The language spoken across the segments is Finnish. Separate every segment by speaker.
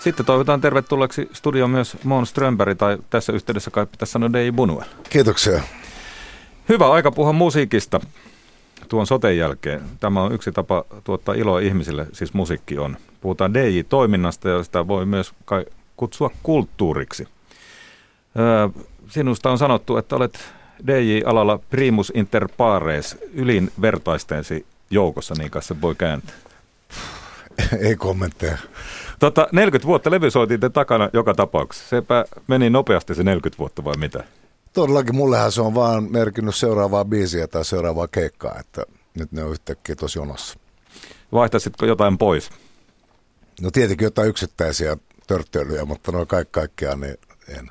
Speaker 1: Sitten toivotaan tervetulleeksi studioon myös Mon Strömberg, tai tässä yhteydessä kai pitäisi sanoa Dei Bunuel.
Speaker 2: Kiitoksia.
Speaker 1: Hyvä aika puhua musiikista tuon soten jälkeen. Tämä on yksi tapa tuottaa iloa ihmisille, siis musiikki on. Puhutaan DJ-toiminnasta ja sitä voi myös kai kutsua kulttuuriksi. sinusta on sanottu, että olet DJ-alalla primus inter pares, ylin vertaistensi joukossa, niin kanssa voi kääntää.
Speaker 2: Ei kommentteja.
Speaker 1: Tota, 40 vuotta levy soitiin takana joka tapauksessa. Sepä meni nopeasti se 40 vuotta vai mitä?
Speaker 2: Todellakin mullehan se on vaan merkinnyt seuraavaa biisiä tai seuraavaa keikkaa, että nyt ne on yhtäkkiä tosi jonossa.
Speaker 1: Vaihtaisitko jotain pois?
Speaker 2: No tietenkin jotain yksittäisiä törttöilyjä, mutta noin kaikki kaikkiaan niin en.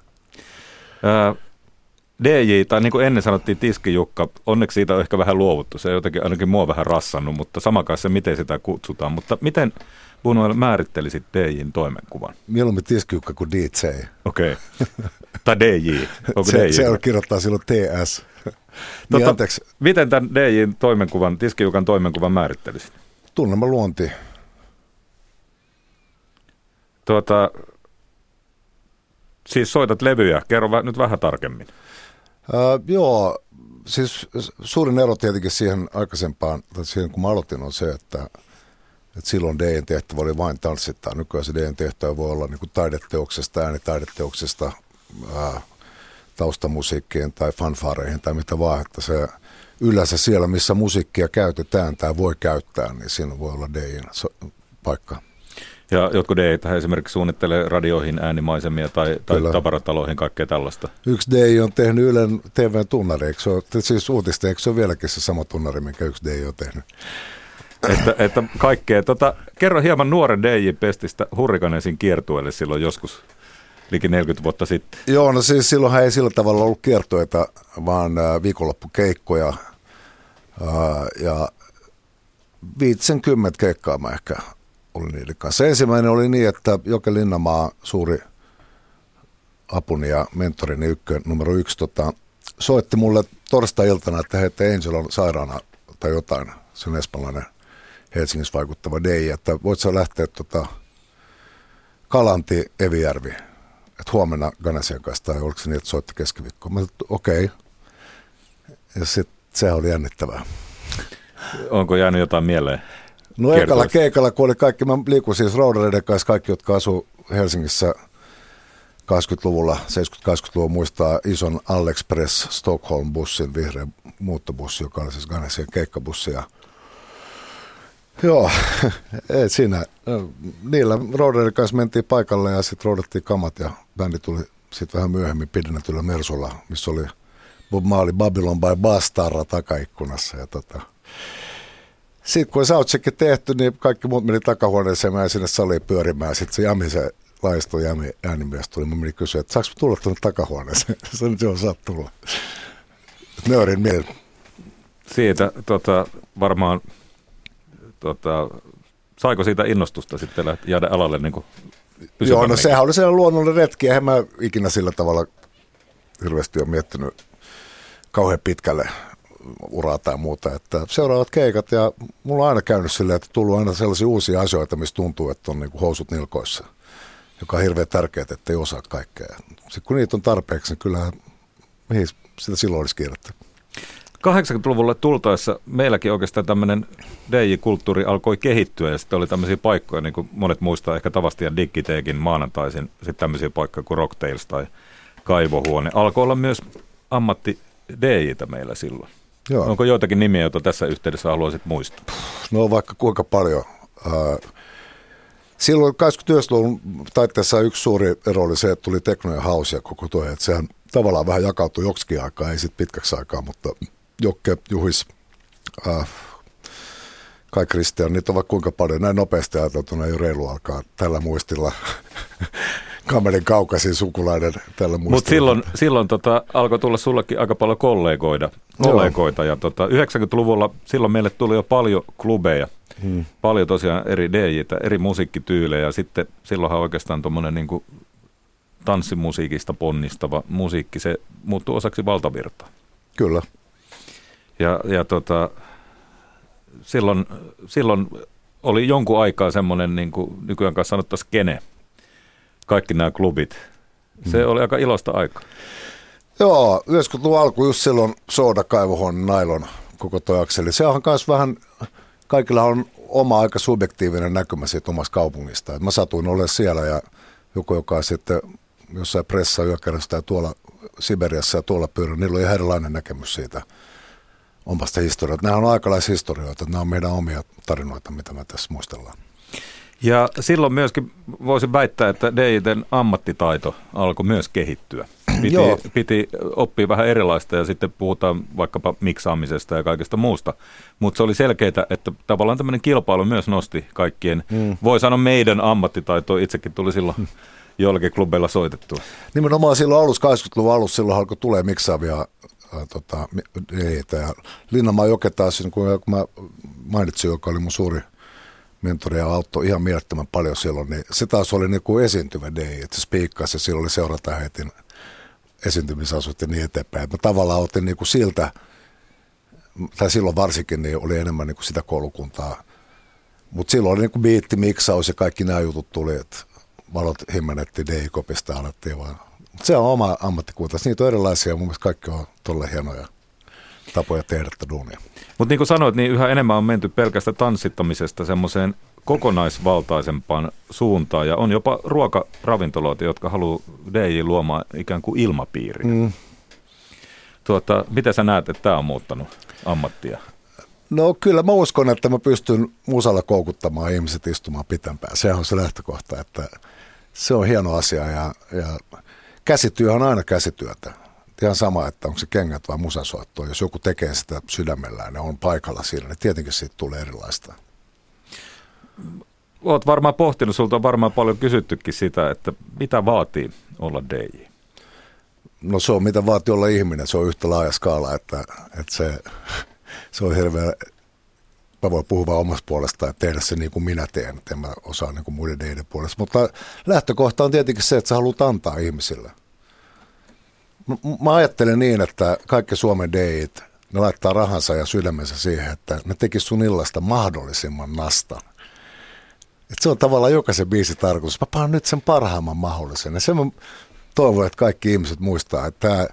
Speaker 1: Ää, DJ, tai niin kuin ennen sanottiin tiskijukka, onneksi siitä on ehkä vähän luovuttu. Se on jotenkin ainakin mua vähän rassannut, mutta sama se, miten sitä kutsutaan. Mutta miten Bunuel määrittelisit DJin toimenkuvan?
Speaker 2: Mieluummin tiskijukka kuin DJ.
Speaker 1: Okei. Okay. tai DJ.
Speaker 2: Onko se, DJ? se on kirjoittaa silloin TS.
Speaker 1: niin, Totta, miten tämän DJin toimenkuvan, tiskijukan toimenkuvan määrittelisit?
Speaker 2: Tunnelma luonti.
Speaker 1: Tuota, siis soitat levyjä. Kerro nyt vähän tarkemmin.
Speaker 2: Uh, joo, siis suurin ero tietenkin siihen aikaisempaan, tai siihen kun mä aloitin, on se, että, että silloin DJn tehtävä oli vain tanssittaa. Nykyään se DJn tehtävä voi olla niin kuin taideteoksesta, äänitaideteoksesta, ää, taustamusiikkiin tai fanfaareihin tai mitä vaan, että se yleensä siellä, missä musiikkia käytetään tai voi käyttää, niin siinä voi olla DJn paikka.
Speaker 1: Ja jotkut DJ esimerkiksi suunnittelee radioihin äänimaisemia tai, tai tavarataloihin, kaikkea tällaista.
Speaker 2: Yksi DJ on tehnyt Ylen TV-tunnari, eikö se ole, siis uutista, eikö se ole vieläkin se sama tunnari, minkä yksi DJ on tehnyt?
Speaker 1: että, että kaikkea. Tota, kerro hieman nuoren DJ-pestistä Hurrikanesin kiertueelle silloin joskus liki 40 vuotta sitten.
Speaker 2: Joo, no siis silloinhan ei sillä tavalla ollut kiertueita, vaan äh, viikonloppukeikkoja. Äh, ja 50 keikkaa mä ehkä oli niiden kanssa. Ensimmäinen oli niin, että Joke Linnamaa, suuri apuni ja mentorini ykkö, numero yksi, tota, soitti mulle torstai-iltana, että hei, Angel on sairaana tai jotain. Se on espanjalainen Helsingissä vaikuttava DJ, että voit sä lähteä tota, Kalanti Evijärvi, että huomenna Ganesian kanssa, tai oliko se niin, että soitti keskiviikkoon. Mä okei. Okay. Ja sitten se oli jännittävää.
Speaker 1: Onko jäänyt jotain mieleen?
Speaker 2: No ekalla keikalla, kun oli kaikki, mä liikun siis roudareiden kanssa, kaikki, jotka asuu Helsingissä 80-luvulla, 70-80-luvulla muistaa ison Alexpress Stockholm-bussin, vihreä muuttobussi, joka oli siis Ganesian keikkabussi. Ja Joo, ei siinä. Niillä roudareiden kanssa mentiin paikalle ja sitten roudattiin kamat ja bändi tuli sitten vähän myöhemmin pidennetyllä Mersulla, missä oli Bob Marley Babylon by Bastarra takaikkunassa. Ja tota, sitten kun soundcheck tehty, niin kaikki muut meni takahuoneeseen, mä sinne saliin pyörimään. Sitten se Jami, se laisto Jami äänimies tuli. Mä menin kysyä, että saanko tulla tuonne takahuoneeseen? Se nyt joo, saat tulla. Nöyrin mieli.
Speaker 1: Siitä tota, varmaan, tota, saiko siitä innostusta sitten jäädä alalle niin kuin
Speaker 2: Joo, no sehän oli sellainen luonnollinen retki. Eihän mä ikinä sillä tavalla hirveästi ole miettinyt kauhean pitkälle uraa tai muuta. Että seuraavat keikat ja mulla on aina käynyt silleen, että tullut aina sellaisia uusia asioita, missä tuntuu, että on niin kuin housut nilkoissa, joka on hirveän tärkeää, että ei osaa kaikkea. Sitten kun niitä on tarpeeksi, niin kyllähän mihin sitä silloin olisi kiirettä.
Speaker 1: 80-luvulle tultaessa meilläkin oikeastaan tämmöinen DJ-kulttuuri alkoi kehittyä ja sitten oli tämmöisiä paikkoja, niin kuin monet muistaa ehkä Tavasti ja Digiteekin maanantaisin, sitten tämmöisiä paikkoja kuin Rocktails tai Kaivohuone. Alkoi olla myös ammatti DJitä meillä silloin. Joo. Onko joitakin nimiä, joita tässä yhteydessä haluaisit muistaa?
Speaker 2: No vaikka kuinka paljon. Äh, silloin 80-luvun taitteessa yksi suuri ero oli se, että tuli tekno ja house ja koko tuo, että sehän tavallaan vähän jakautui joksikin aikaa, ei sitten pitkäksi aikaa, mutta Jokke, Juhis, äh, Kai Kristian, niitä on vaikka kuinka paljon. Näin nopeasti ajateltuna ei ole reilu alkaa tällä muistilla kamerin kaukaisin sukulainen tällä muistella.
Speaker 1: Mutta silloin, silloin tota, alkoi tulla sullekin aika paljon kollegoita. kollegoita ja tota, 90-luvulla silloin meille tuli jo paljon klubeja. Hmm. Paljon tosiaan eri DJitä, eri musiikkityylejä ja sitten silloinhan oikeastaan tuommoinen niin tanssimusiikista ponnistava musiikki, se muuttui osaksi valtavirtaa.
Speaker 2: Kyllä.
Speaker 1: Ja, ja tota, silloin, silloin oli jonkun aikaa semmoinen, niin kuin nykyään kanssa sanottaisiin kene, kaikki nämä klubit. Se mm. oli aika ilosta aikaa.
Speaker 2: Joo, 90-luvun alku just silloin Soda, Kaivohon, Nailon koko toi akseli. Se on myös vähän, kaikilla on oma aika subjektiivinen näkymä siitä omasta kaupungista. Et mä satuin olemaan siellä ja joku, joka on sitten jossain pressa yökerrassa tai tuolla Siberiassa ja tuolla pyörä, niillä on ihan erilainen näkemys siitä omasta historiasta. Nämä on aikalaishistorioita, nämä on meidän omia tarinoita, mitä me tässä muistellaan.
Speaker 1: Ja silloin myöskin voisin väittää, että DJten ammattitaito alkoi myös kehittyä. Piti, Joo. piti oppia vähän erilaista ja sitten puhutaan vaikkapa miksaamisesta ja kaikesta muusta. Mutta se oli selkeää, että tavallaan tämmöinen kilpailu myös nosti kaikkien, mm. voi sanoa meidän ammattitaitoa, itsekin tuli silloin mm. jollakin klubeilla soitettua.
Speaker 2: Nimenomaan silloin alussa, 80-luvun alussa, silloin alkoi tulee miksaavia äh, tota, ja Linnamaa Joke taas, niin kun mä mainitsin, joka oli mun suuri – mentoria auttoi ihan mielettömän paljon silloin, niin se taas oli niin kuin esiintyvä day, että se spiikkasi ja silloin oli seuratähetin esiintymisasut ja niin eteenpäin. Mä tavallaan otin niin kuin siltä, tai silloin varsinkin niin oli enemmän niin kuin sitä koulukuntaa. Mutta silloin oli niin kuin biitti, miksaus ja kaikki nämä jutut tuli, että valot himmenetti day-kopista alettiin vaan. Se on oma ammattikunta. Niitä on erilaisia, mun mielestä kaikki on tolle hienoja tapoja tehdä tätä duunia.
Speaker 1: Mutta niin kuin sanoit, niin yhä enemmän on menty pelkästä tanssittamisesta semmoiseen kokonaisvaltaisempaan suuntaan ja on jopa ruokaravintoloita, jotka haluaa DJ luomaan ikään kuin ilmapiiri. Mm. Tuota, mitä sä näet, että tämä on muuttanut ammattia?
Speaker 2: No kyllä mä uskon, että mä pystyn musalla koukuttamaan ihmiset istumaan pitempään. Se on se lähtökohta, että se on hieno asia ja, ja käsityö on aina käsityötä ihan sama, että onko se kengät vai musasoitto. Jos joku tekee sitä sydämellään ja on paikalla siinä, niin tietenkin siitä tulee erilaista.
Speaker 1: Olet varmaan pohtinut, sulta on varmaan paljon kysyttykin sitä, että mitä vaatii olla DJ?
Speaker 2: No se on mitä vaatii olla ihminen, se on yhtä laaja skaala, että, että se, se on hirveä, mä voin puhua omasta puolesta ja tehdä se niin kuin minä teen, että en mä osaa niin kuin muiden deiden puolesta. Mutta lähtökohta on tietenkin se, että sä haluat antaa ihmisille mä ajattelen niin, että kaikki Suomen deit, ne laittaa rahansa ja sydämensä siihen, että ne tekis sun illasta mahdollisimman nastan. Et se on tavallaan jokaisen biisi tarkoitus. Mä panen nyt sen parhaimman mahdollisen. Ja sen mä toivon, että kaikki ihmiset muistaa, että tää,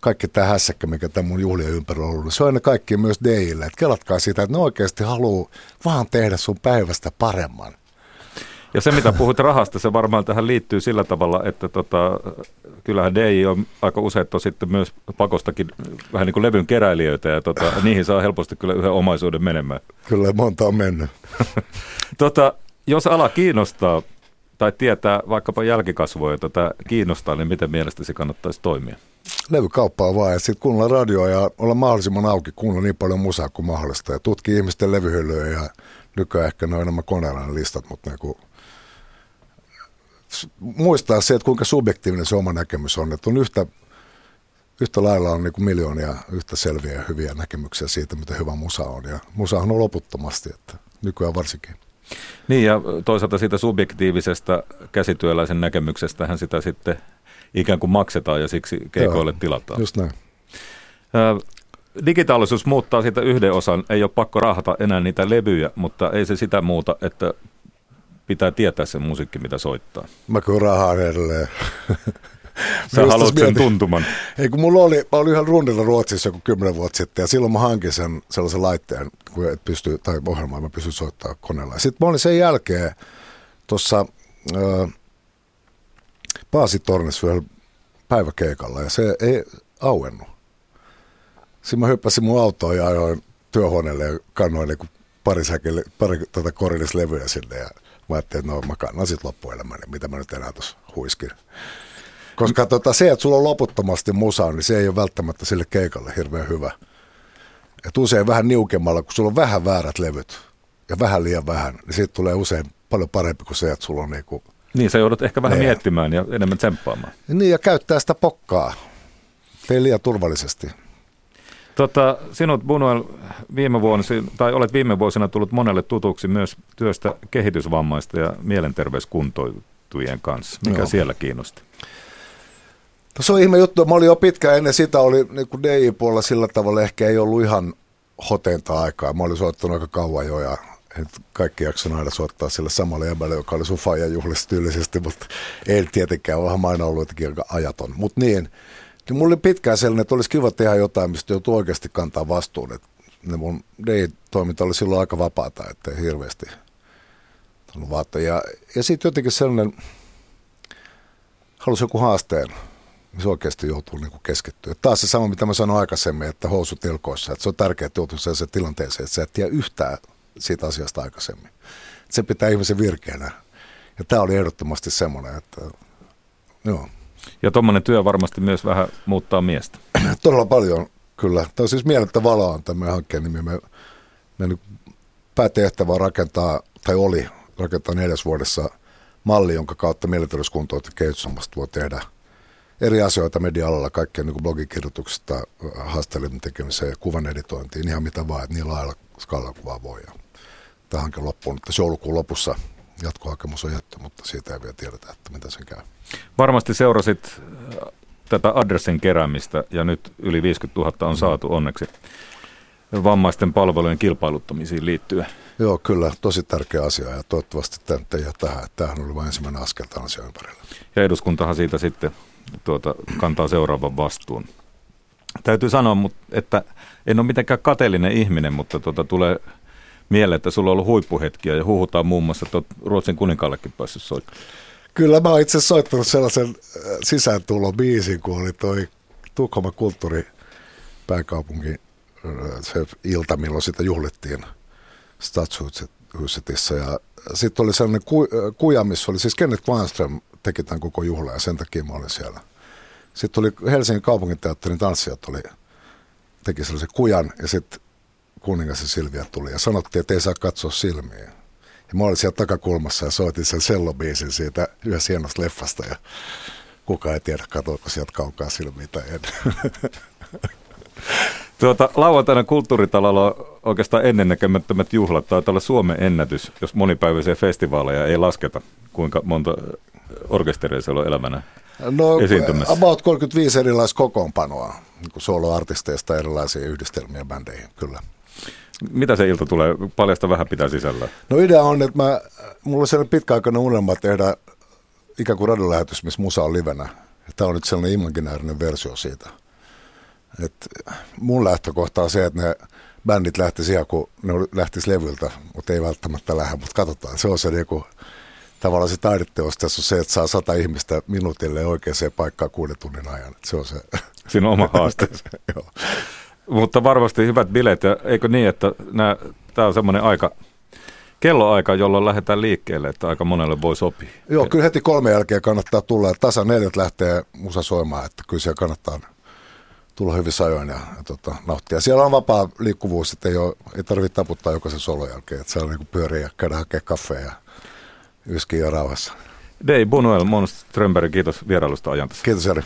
Speaker 2: kaikki tämä hässäkkä, mikä tämän mun juhlien ympärillä on ollut, se on ennen kaikkea myös Deille. Että kelatkaa sitä, että ne oikeasti haluaa vaan tehdä sun päivästä paremman.
Speaker 1: Ja se, mitä puhut rahasta, se varmaan tähän liittyy sillä tavalla, että tota, kyllähän DJ on aika usein sitten myös pakostakin vähän niin kuin levyn keräilijöitä ja tota, niihin saa helposti kyllä yhden omaisuuden menemään.
Speaker 2: Kyllä monta on mennyt.
Speaker 1: tota, jos ala kiinnostaa tai tietää vaikkapa jälkikasvoja, tämä kiinnostaa, niin miten mielestäsi kannattaisi toimia?
Speaker 2: Levykauppaa vaan ja sitten kuunnella radioa ja olla mahdollisimman auki, kuunnella niin paljon musaa kuin mahdollista ja tutkia ihmisten levyhyllyjä ja nykyään ehkä ne on enemmän koneella listat, mutta niin muistaa se, että kuinka subjektiivinen se oma näkemys on, että on yhtä, yhtä lailla on niin kuin miljoonia yhtä selviä ja hyviä näkemyksiä siitä, mitä hyvä musa on. Ja musa on loputtomasti, että nykyään varsinkin.
Speaker 1: Niin ja toisaalta siitä subjektiivisesta käsityöläisen näkemyksestähän sitä sitten ikään kuin maksetaan ja siksi keikoille Joo, tilataan.
Speaker 2: Just näin.
Speaker 1: digitaalisuus muuttaa siitä yhden osan. Ei ole pakko rahata enää niitä levyjä, mutta ei se sitä muuta, että pitää tietää se musiikki, mitä soittaa.
Speaker 2: Mä kyllä rahaa edelleen.
Speaker 1: Sä haluat sen tuntuman.
Speaker 2: Ei kun mulla oli, mä olin ihan rundilla Ruotsissa joku kymmenen vuotta sitten ja silloin mä hankin sen sellaisen laitteen, kun et pysty, tai ohjelmaa mä pystyn soittamaan koneella. Sitten mä olin sen jälkeen tuossa äh, Paasitornissa vielä päiväkeikalla ja se ei auennut. Sitten mä hyppäsin mun autoon ja ajoin työhuoneelle ja kannoin niin pari, säkille, pari tota levyä sinne ja Mä ajattelin, että no mä kannan sitten loppuelämäni, niin mitä mä nyt enää tuossa huiskin. Koska tota, se, että sulla on loputtomasti musaa, niin se ei ole välttämättä sille keikalle hirveän hyvä. Et usein vähän niukemmalla, kun sulla on vähän väärät levyt ja vähän liian vähän, niin siitä tulee usein paljon parempi kuin se, että sulla on niinku
Speaker 1: niin, sä joudut ehkä vähän ne. miettimään ja enemmän tsemppaamaan.
Speaker 2: Niin, ja käyttää sitä pokkaa. Tee liian turvallisesti.
Speaker 1: Tota, sinut Bunuel viime vuonna, tai olet viime vuosina tullut monelle tutuksi myös työstä kehitysvammaista ja mielenterveyskuntoutujien kanssa. Mikä Joo. siellä kiinnosti?
Speaker 2: No, se on ihme juttu. Mä olin jo pitkään ennen sitä, oli niin kuin DJ-puolella sillä tavalla ehkä ei ollut ihan hotenta aikaa. Mä olin soittanut aika kauan jo ja että kaikki jakson aina soittaa sille samalle jäbälle, joka oli sun faija juhlissa tyylisesti, mutta ei tietenkään, onhan aina ollut jotenkin aika ajaton. Mutta niin, niin mulla oli pitkään sellainen, että olisi kiva tehdä jotain, mistä joutuu oikeasti kantaa vastuun. Et ne mun day-toiminta oli silloin aika vapaata, ettei hirveästi vaata. Ja, ja sitten jotenkin sellainen, halusi joku haasteen, missä oikeasti joutuu niin keskittyä. Taas se sama, mitä mä sanoin aikaisemmin, että housut ilkoissa, että se on tärkeää, että joutuu sellaiseen tilanteeseen, että sä et tiedä yhtään siitä asiasta aikaisemmin. Se pitää ihmisen virkeänä. Ja tämä oli ehdottomasti semmoinen, että joo.
Speaker 1: Ja tuommoinen työ varmasti myös vähän muuttaa miestä.
Speaker 2: Todella paljon, kyllä. Tämä on siis mielettä valoa on tämä hankkeen nimi. Me, me päätehtävä rakentaa, tai oli rakentaa neljäs vuodessa malli, jonka kautta mielenterveyskuntout ja kehitysvammaiset voi tehdä eri asioita media-alalla, kaikkea niin blogikirjoituksesta, haasteellinen tekemiseen ja kuvan editointiin, ihan mitä vaan, että niin lailla skaalakuvaa voi. Tämä hanke että joulukuun lopussa jatkohakemus on jätty, mutta siitä ei vielä tiedetä, että mitä sen käy.
Speaker 1: Varmasti seurasit äh, tätä adressin keräämistä ja nyt yli 50 000 on saatu onneksi vammaisten palvelujen kilpailuttamisiin liittyen.
Speaker 2: Joo, kyllä, tosi tärkeä asia ja toivottavasti tämä ei jää tähän. Tämähän oli vain ensimmäinen askel tämän asian ympärillä.
Speaker 1: Ja eduskuntahan siitä sitten tuota, kantaa seuraavan vastuun. Täytyy sanoa, että en ole mitenkään kateellinen ihminen, mutta tuota, tulee mieleen, että sulla on ollut huippuhetkiä ja huhutaan muun muassa, että Ruotsin kuninkaallekin päässyt soittamaan.
Speaker 2: Kyllä mä oon itse soittanut sellaisen äh, sisääntulo biisin, kun oli toi Tukholman kulttuuripääkaupunki äh, se ilta, milloin sitä juhlittiin Stadshusetissa. Ja sitten oli sellainen ku, äh, kuja, missä oli siis Kenneth Kvarnström teki tämän koko juhla ja sen takia mä olin siellä. Sitten tuli Helsingin kaupunginteatterin tanssijat oli, teki sellaisen kujan ja sitten kuningas ja Silvia tuli ja sanottiin, että ei saa katsoa silmiä. Ja mä olin siellä takakulmassa ja soitin sen sellobiisin siitä yhdessä hienosta leffasta ja kukaan ei tiedä, katoiko sieltä kaukaa silmiä tai en.
Speaker 1: Tuota, lauantaina kulttuuritalolla on oikeastaan ennennäkemättömät juhlat. Taitaa olla Suomen ennätys, jos monipäiväisiä festivaaleja ei lasketa. Kuinka monta orkesteria siellä on elämänä
Speaker 2: no, esiintymässä? about 35 erilaista kokoonpanoa, niin soloartisteista erilaisia yhdistelmiä bändeihin, kyllä.
Speaker 1: Mitä se ilta tulee? Paljasta vähän pitää sisällä.
Speaker 2: No idea on, että mä, mulla on sellainen pitkäaikainen unelma tehdä ikään kuin radiolähetys, missä musa on livenä. Tämä on nyt sellainen imaginäärinen versio siitä. Et mun lähtökohta on se, että ne bändit lähtisivät ihan kun ne lähtis levyltä, mutta ei välttämättä lähde, mutta katsotaan. Se on se joku, tavallaan se taideteos tässä on se, että saa sata ihmistä minuutille oikeaan paikkaan kuuden tunnin ajan. Se on se.
Speaker 1: Siinä on oma. Joo. Mutta varmasti hyvät bileet, ja eikö niin, että tämä on semmoinen aika, kelloaika, jolloin lähdetään liikkeelle, että aika monelle voi sopia.
Speaker 2: Joo, kyllä heti kolme jälkeen kannattaa tulla, ja tasa neljät lähtee musa soimaan, että kyllä siellä kannattaa tulla hyvissä ajoin ja, ja tota, nauttia. Siellä on vapaa liikkuvuus, että ei, ole, ei tarvitse taputtaa jokaisen solon jälkeen, että siellä on niin pyöriä ja käydä hakemaan kaffeja ja yskiä rauhassa.
Speaker 1: Dei Bunuel, Mons Strömberg, kiitos vierailusta ajantassa.
Speaker 2: Kiitos Jari.